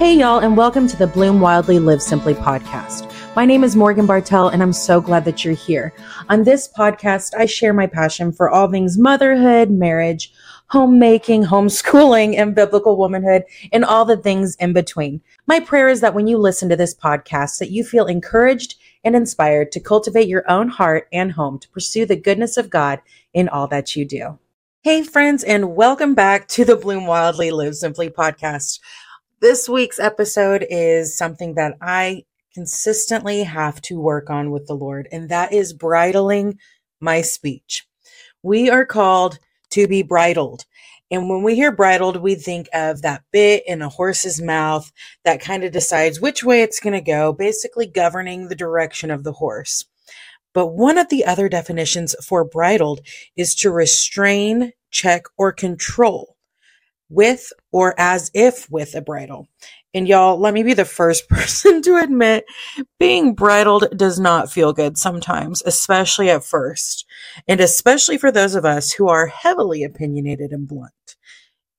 Hey, y'all, and welcome to the Bloom Wildly Live Simply podcast. My name is Morgan Bartel, and I'm so glad that you're here. On this podcast, I share my passion for all things motherhood, marriage, homemaking, homeschooling, and biblical womanhood, and all the things in between. My prayer is that when you listen to this podcast, that you feel encouraged and inspired to cultivate your own heart and home to pursue the goodness of God in all that you do. Hey, friends, and welcome back to the Bloom Wildly Live Simply podcast. This week's episode is something that I consistently have to work on with the Lord, and that is bridling my speech. We are called to be bridled. And when we hear bridled, we think of that bit in a horse's mouth that kind of decides which way it's going to go, basically governing the direction of the horse. But one of the other definitions for bridled is to restrain, check, or control with or as if with a bridle. And y'all, let me be the first person to admit being bridled does not feel good sometimes, especially at first, and especially for those of us who are heavily opinionated and blunt.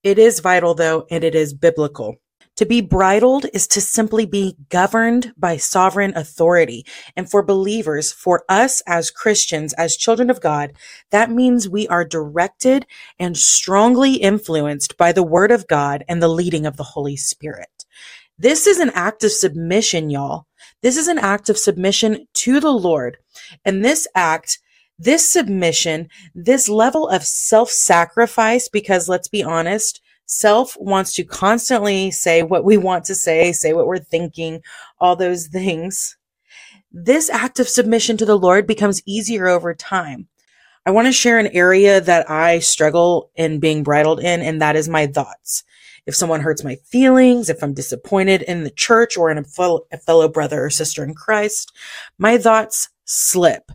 It is vital though, and it is biblical. To be bridled is to simply be governed by sovereign authority. And for believers, for us as Christians, as children of God, that means we are directed and strongly influenced by the word of God and the leading of the Holy Spirit. This is an act of submission, y'all. This is an act of submission to the Lord. And this act, this submission, this level of self sacrifice, because let's be honest, self wants to constantly say what we want to say, say what we're thinking, all those things. This act of submission to the Lord becomes easier over time. I want to share an area that I struggle in being bridled in, and that is my thoughts if someone hurts my feelings, if I'm disappointed in the church or in a fellow, a fellow brother or sister in Christ, my thoughts slip.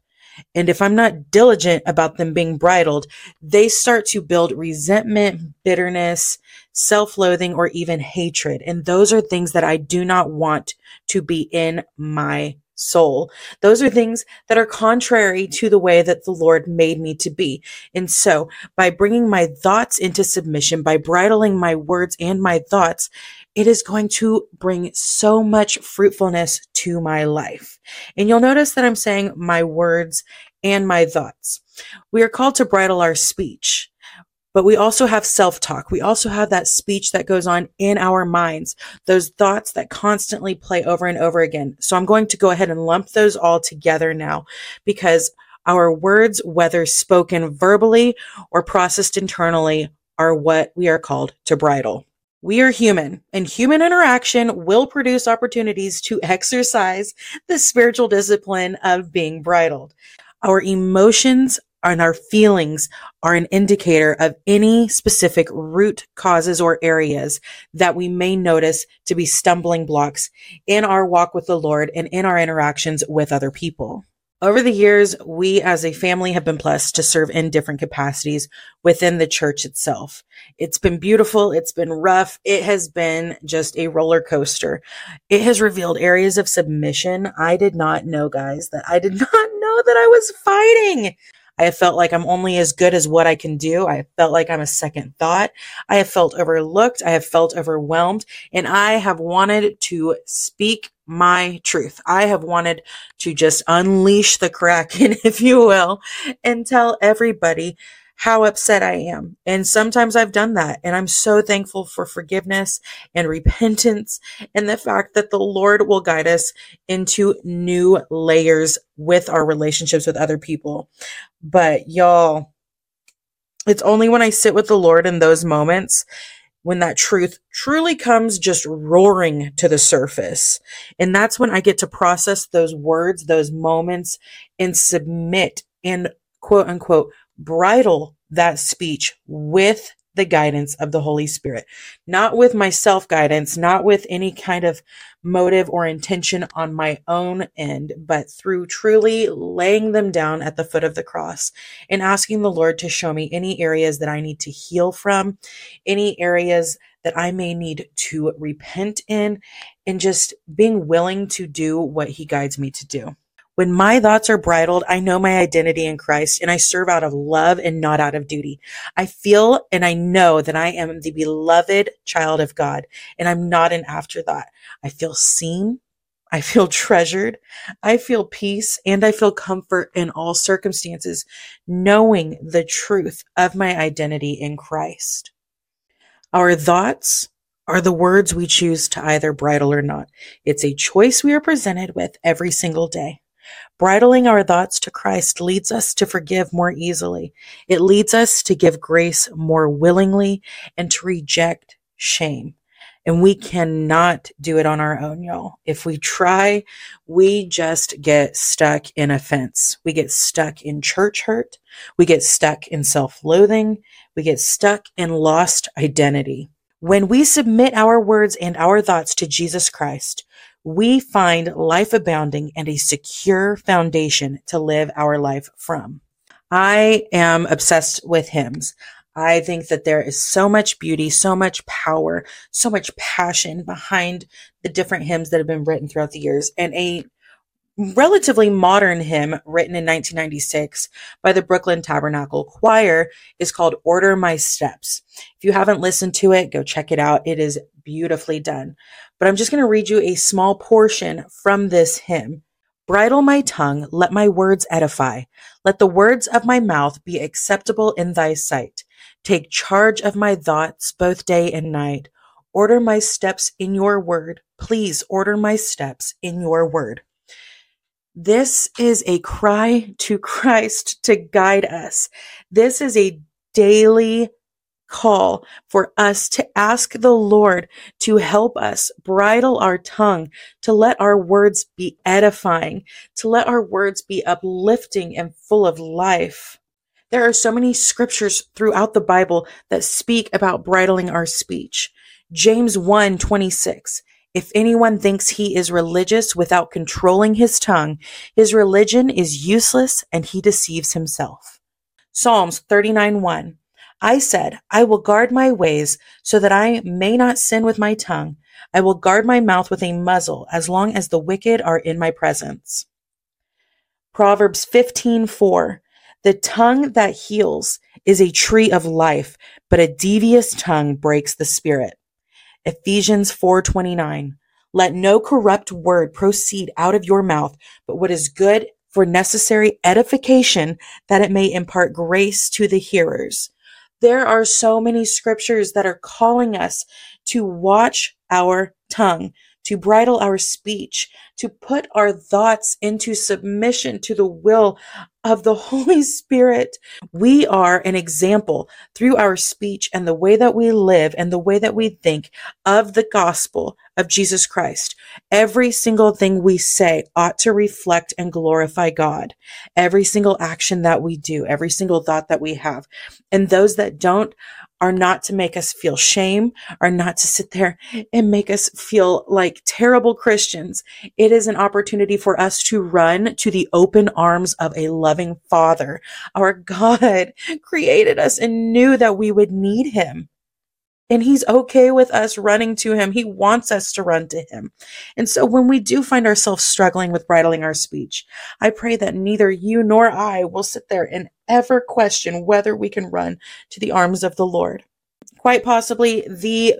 And if I'm not diligent about them being bridled, they start to build resentment, bitterness, self loathing, or even hatred. And those are things that I do not want to be in my soul. Those are things that are contrary to the way that the Lord made me to be. And so by bringing my thoughts into submission, by bridling my words and my thoughts, it is going to bring so much fruitfulness to my life. And you'll notice that I'm saying my words and my thoughts. We are called to bridle our speech. But we also have self talk. We also have that speech that goes on in our minds, those thoughts that constantly play over and over again. So I'm going to go ahead and lump those all together now because our words, whether spoken verbally or processed internally, are what we are called to bridle. We are human, and human interaction will produce opportunities to exercise the spiritual discipline of being bridled. Our emotions and our feelings are an indicator of any specific root causes or areas that we may notice to be stumbling blocks in our walk with the Lord and in our interactions with other people. Over the years, we as a family have been blessed to serve in different capacities within the church itself. It's been beautiful. It's been rough. It has been just a roller coaster. It has revealed areas of submission I did not know, guys, that I did not know that I was fighting. I have felt like I'm only as good as what I can do. I have felt like I'm a second thought. I have felt overlooked. I have felt overwhelmed and I have wanted to speak my truth. I have wanted to just unleash the kraken, if you will, and tell everybody how upset I am. And sometimes I've done that. And I'm so thankful for forgiveness and repentance and the fact that the Lord will guide us into new layers with our relationships with other people. But y'all, it's only when I sit with the Lord in those moments when that truth truly comes just roaring to the surface. And that's when I get to process those words, those moments, and submit and quote unquote bridle that speech with the guidance of the Holy Spirit, not with my self guidance, not with any kind of motive or intention on my own end, but through truly laying them down at the foot of the cross and asking the Lord to show me any areas that I need to heal from, any areas that I may need to repent in, and just being willing to do what He guides me to do. When my thoughts are bridled, I know my identity in Christ and I serve out of love and not out of duty. I feel and I know that I am the beloved child of God and I'm not an afterthought. I feel seen. I feel treasured. I feel peace and I feel comfort in all circumstances, knowing the truth of my identity in Christ. Our thoughts are the words we choose to either bridle or not. It's a choice we are presented with every single day. Bridling our thoughts to Christ leads us to forgive more easily. It leads us to give grace more willingly and to reject shame. And we cannot do it on our own, y'all. If we try, we just get stuck in offense. We get stuck in church hurt. We get stuck in self loathing. We get stuck in lost identity. When we submit our words and our thoughts to Jesus Christ, we find life abounding and a secure foundation to live our life from. I am obsessed with hymns. I think that there is so much beauty, so much power, so much passion behind the different hymns that have been written throughout the years. And a relatively modern hymn written in 1996 by the Brooklyn Tabernacle Choir is called Order My Steps. If you haven't listened to it, go check it out. It is beautifully done. But I'm just going to read you a small portion from this hymn. Bridle my tongue, let my words edify. Let the words of my mouth be acceptable in thy sight. Take charge of my thoughts both day and night. Order my steps in your word. Please order my steps in your word. This is a cry to Christ to guide us. This is a daily call for us to ask the Lord to help us bridle our tongue, to let our words be edifying, to let our words be uplifting and full of life. There are so many scriptures throughout the Bible that speak about bridling our speech. James 1 26. If anyone thinks he is religious without controlling his tongue, his religion is useless and he deceives himself. Psalms 39 1. I said, I will guard my ways so that I may not sin with my tongue. I will guard my mouth with a muzzle as long as the wicked are in my presence. Proverbs 15:4 The tongue that heals is a tree of life, but a devious tongue breaks the spirit. Ephesians 4:29 Let no corrupt word proceed out of your mouth, but what is good for necessary edification that it may impart grace to the hearers. There are so many scriptures that are calling us to watch our tongue, to bridle our speech, to put our thoughts into submission to the will of the Holy Spirit. We are an example through our speech and the way that we live and the way that we think of the gospel of Jesus Christ. Every single thing we say ought to reflect and glorify God. Every single action that we do, every single thought that we have. And those that don't are not to make us feel shame, are not to sit there and make us feel like terrible Christians. It is an opportunity for us to run to the open arms of a loving Father. Our God created us and knew that we would need Him. And he's okay with us running to him. He wants us to run to him. And so when we do find ourselves struggling with bridling our speech, I pray that neither you nor I will sit there and ever question whether we can run to the arms of the Lord. Quite possibly the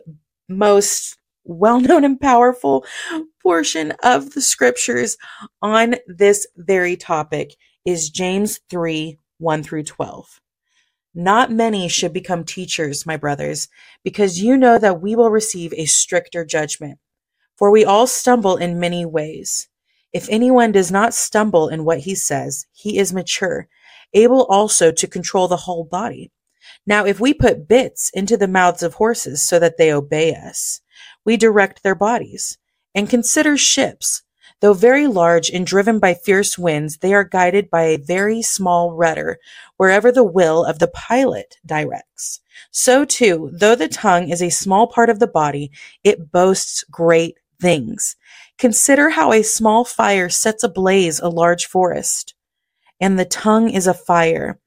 most well known and powerful portion of the scriptures on this very topic is James 3 1 through 12. Not many should become teachers, my brothers, because you know that we will receive a stricter judgment. For we all stumble in many ways. If anyone does not stumble in what he says, he is mature, able also to control the whole body. Now, if we put bits into the mouths of horses so that they obey us, we direct their bodies. And consider ships Though very large and driven by fierce winds, they are guided by a very small rudder, wherever the will of the pilot directs. So too, though the tongue is a small part of the body, it boasts great things. Consider how a small fire sets ablaze a large forest. And the tongue is a fire.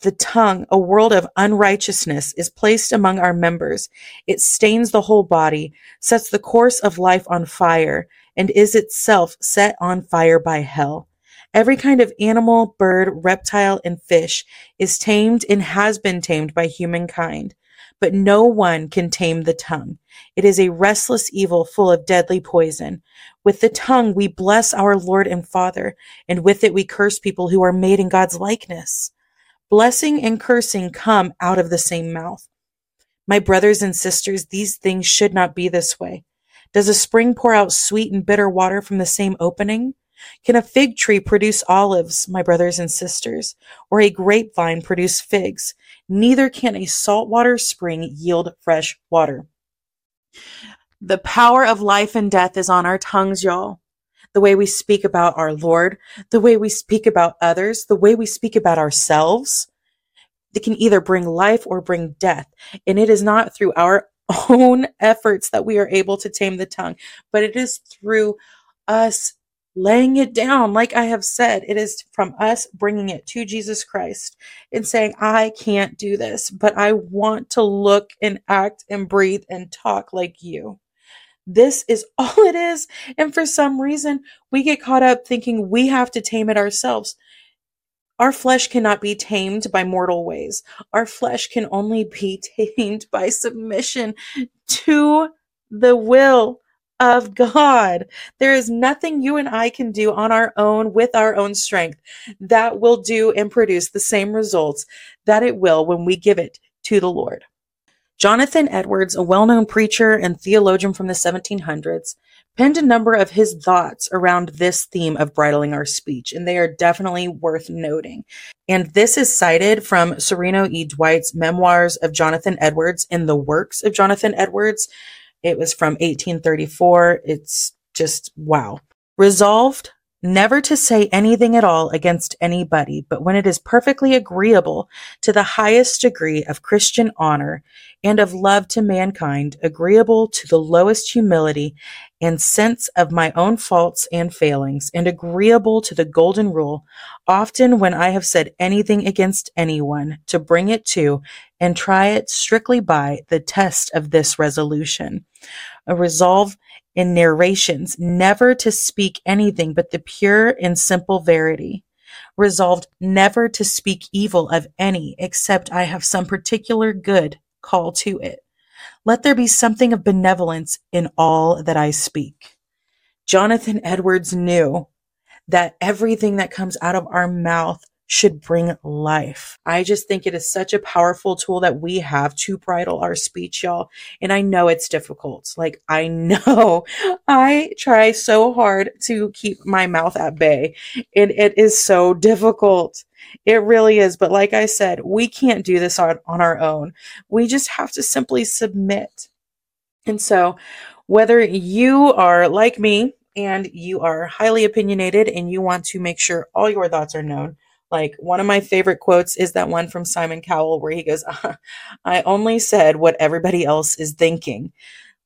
The tongue, a world of unrighteousness, is placed among our members. It stains the whole body, sets the course of life on fire, and is itself set on fire by hell. Every kind of animal, bird, reptile, and fish is tamed and has been tamed by humankind. But no one can tame the tongue. It is a restless evil full of deadly poison. With the tongue we bless our Lord and Father, and with it we curse people who are made in God's likeness. Blessing and cursing come out of the same mouth. My brothers and sisters, these things should not be this way. Does a spring pour out sweet and bitter water from the same opening? Can a fig tree produce olives, my brothers and sisters, or a grapevine produce figs? Neither can a saltwater spring yield fresh water. The power of life and death is on our tongues, y'all. The way we speak about our Lord, the way we speak about others, the way we speak about ourselves, it can either bring life or bring death. And it is not through our own efforts that we are able to tame the tongue, but it is through us laying it down. Like I have said, it is from us bringing it to Jesus Christ and saying, I can't do this, but I want to look and act and breathe and talk like you. This is all it is. And for some reason, we get caught up thinking we have to tame it ourselves. Our flesh cannot be tamed by mortal ways. Our flesh can only be tamed by submission to the will of God. There is nothing you and I can do on our own with our own strength that will do and produce the same results that it will when we give it to the Lord. Jonathan Edwards, a well known preacher and theologian from the 1700s, penned a number of his thoughts around this theme of bridling our speech, and they are definitely worth noting. And this is cited from Sereno E. Dwight's Memoirs of Jonathan Edwards in the Works of Jonathan Edwards, it was from 1834. It's just wow. Resolved never to say anything at all against anybody, but when it is perfectly agreeable to the highest degree of Christian honor and of love to mankind, agreeable to the lowest humility and sense of my own faults and failings, and agreeable to the golden rule, often when I have said anything against anyone, to bring it to and try it strictly by the test of this resolution. A resolve in narrations never to speak anything but the pure and simple verity. Resolved never to speak evil of any except I have some particular good call to it. Let there be something of benevolence in all that I speak. Jonathan Edwards knew that everything that comes out of our mouth should bring life. I just think it is such a powerful tool that we have to bridle our speech, y'all. And I know it's difficult. Like, I know I try so hard to keep my mouth at bay, and it is so difficult. It really is. But like I said, we can't do this on, on our own. We just have to simply submit. And so, whether you are like me and you are highly opinionated and you want to make sure all your thoughts are known, like one of my favorite quotes is that one from Simon Cowell where he goes, I only said what everybody else is thinking.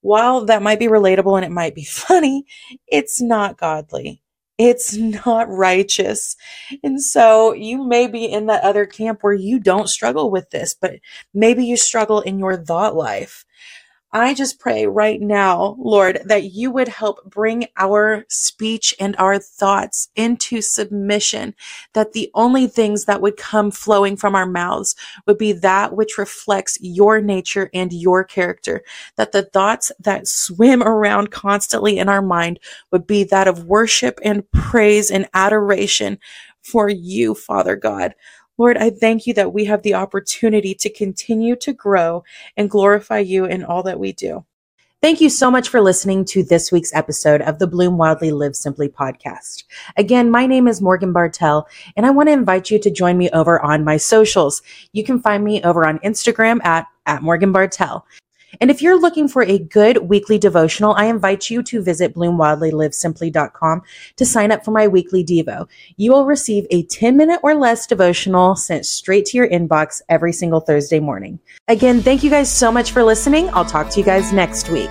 While that might be relatable and it might be funny, it's not godly. It's not righteous. And so you may be in that other camp where you don't struggle with this, but maybe you struggle in your thought life. I just pray right now, Lord, that you would help bring our speech and our thoughts into submission, that the only things that would come flowing from our mouths would be that which reflects your nature and your character, that the thoughts that swim around constantly in our mind would be that of worship and praise and adoration for you, Father God. Lord, I thank you that we have the opportunity to continue to grow and glorify you in all that we do. Thank you so much for listening to this week's episode of the Bloom Wildly Live Simply podcast. Again, my name is Morgan Bartel, and I want to invite you to join me over on my socials. You can find me over on Instagram at, at Morgan Bartel. And if you're looking for a good weekly devotional, I invite you to visit bloomwildlylivesimply.com to sign up for my weekly Devo. You will receive a 10 minute or less devotional sent straight to your inbox every single Thursday morning. Again, thank you guys so much for listening. I'll talk to you guys next week.